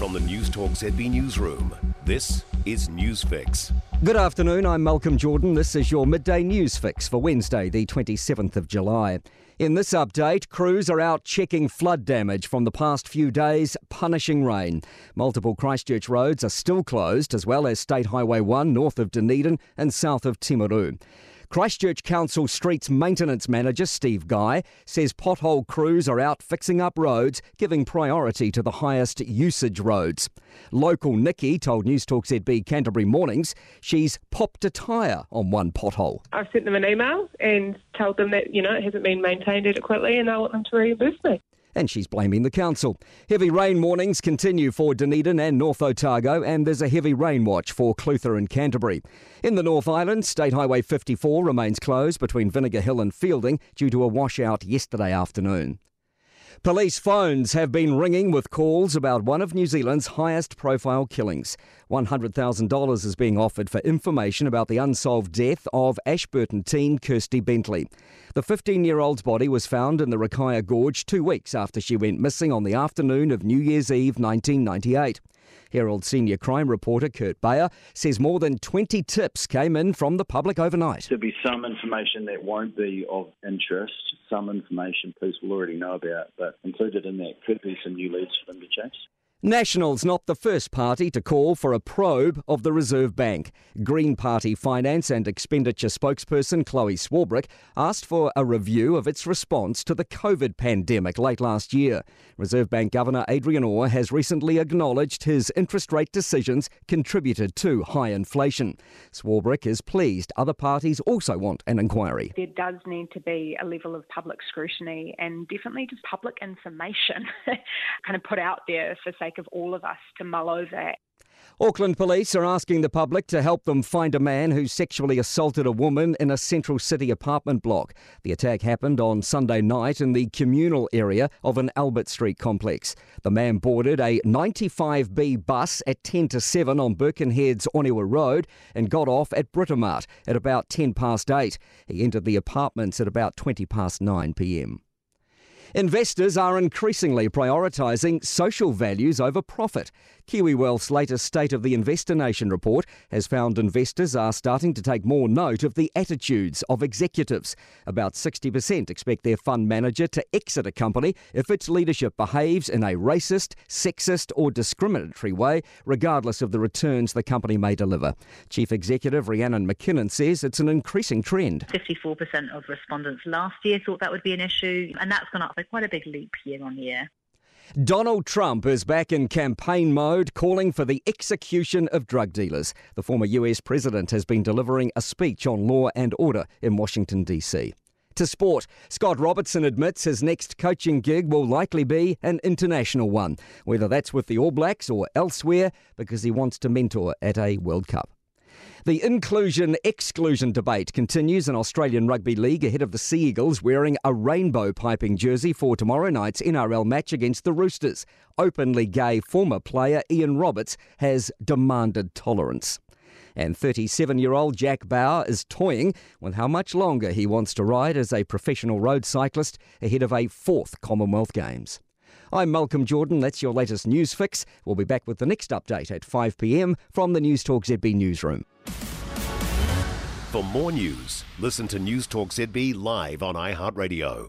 From the Newstalk ZB Newsroom, this is Newsfix. Good afternoon, I'm Malcolm Jordan. This is your midday news fix for Wednesday, the 27th of July. In this update, crews are out checking flood damage from the past few days, punishing rain. Multiple Christchurch roads are still closed, as well as State Highway 1 north of Dunedin and south of Timaru. Christchurch Council Streets Maintenance Manager Steve Guy says pothole crews are out fixing up roads, giving priority to the highest usage roads. Local Nikki told Newstalk ZB Canterbury Mornings she's popped a tyre on one pothole. I've sent them an email and told them that, you know, it hasn't been maintained adequately and I want them to reimburse me and she's blaming the council. Heavy rain warnings continue for Dunedin and North Otago, and there's a heavy rain watch for Clutha and Canterbury. In the North Island, State Highway 54 remains closed between Vinegar Hill and Feilding due to a washout yesterday afternoon. Police phones have been ringing with calls about one of New Zealand's highest profile killings. $100,000 is being offered for information about the unsolved death of Ashburton teen Kirsty Bentley. The 15 year old's body was found in the Rakaia Gorge two weeks after she went missing on the afternoon of New Year's Eve 1998. Herald senior crime reporter Kurt Bayer says more than 20 tips came in from the public overnight. There'll be some information that won't be of interest, some information will already know about, but included in that could be some new leads for them to chase. National's not the first party to call for a probe of the Reserve Bank. Green Party Finance and Expenditure spokesperson Chloe Swarbrick asked for a review of its response to the COVID pandemic late last year. Reserve Bank Governor Adrian Orr has recently acknowledged his interest rate decisions contributed to high inflation. Swarbrick is pleased other parties also want an inquiry. There does need to be a level of public scrutiny and definitely just public information kind of put out there for, say, sake of all of us to mull over. Auckland police are asking the public to help them find a man who sexually assaulted a woman in a central city apartment block. The attack happened on Sunday night in the communal area of an Albert Street complex. The man boarded a 95B bus at 10 to 7 on Birkenhead's Onewa Road and got off at Britomart at about 10 past 8. He entered the apartments at about 20 past 9 pm. Investors are increasingly prioritising social values over profit. Kiwi Wealth's latest State of the Investor Nation report has found investors are starting to take more note of the attitudes of executives. About 60% expect their fund manager to exit a company if its leadership behaves in a racist, sexist, or discriminatory way, regardless of the returns the company may deliver. Chief Executive Rhiannon McKinnon says it's an increasing trend. 54% of respondents last year thought that would be an issue, and that's gone up by quite a big leap year on year. Donald Trump is back in campaign mode, calling for the execution of drug dealers. The former US president has been delivering a speech on law and order in Washington, D.C. To sport, Scott Robertson admits his next coaching gig will likely be an international one, whether that's with the All Blacks or elsewhere, because he wants to mentor at a World Cup. The inclusion exclusion debate continues in Australian Rugby League ahead of the Sea Eagles wearing a rainbow piping jersey for tomorrow night's NRL match against the Roosters. Openly gay former player Ian Roberts has demanded tolerance. And 37 year old Jack Bauer is toying with how much longer he wants to ride as a professional road cyclist ahead of a fourth Commonwealth Games. I'm Malcolm Jordan. That's your latest news fix. We'll be back with the next update at 5 pm from the Newstalk ZB newsroom. For more news, listen to Newstalk ZB live on iHeartRadio.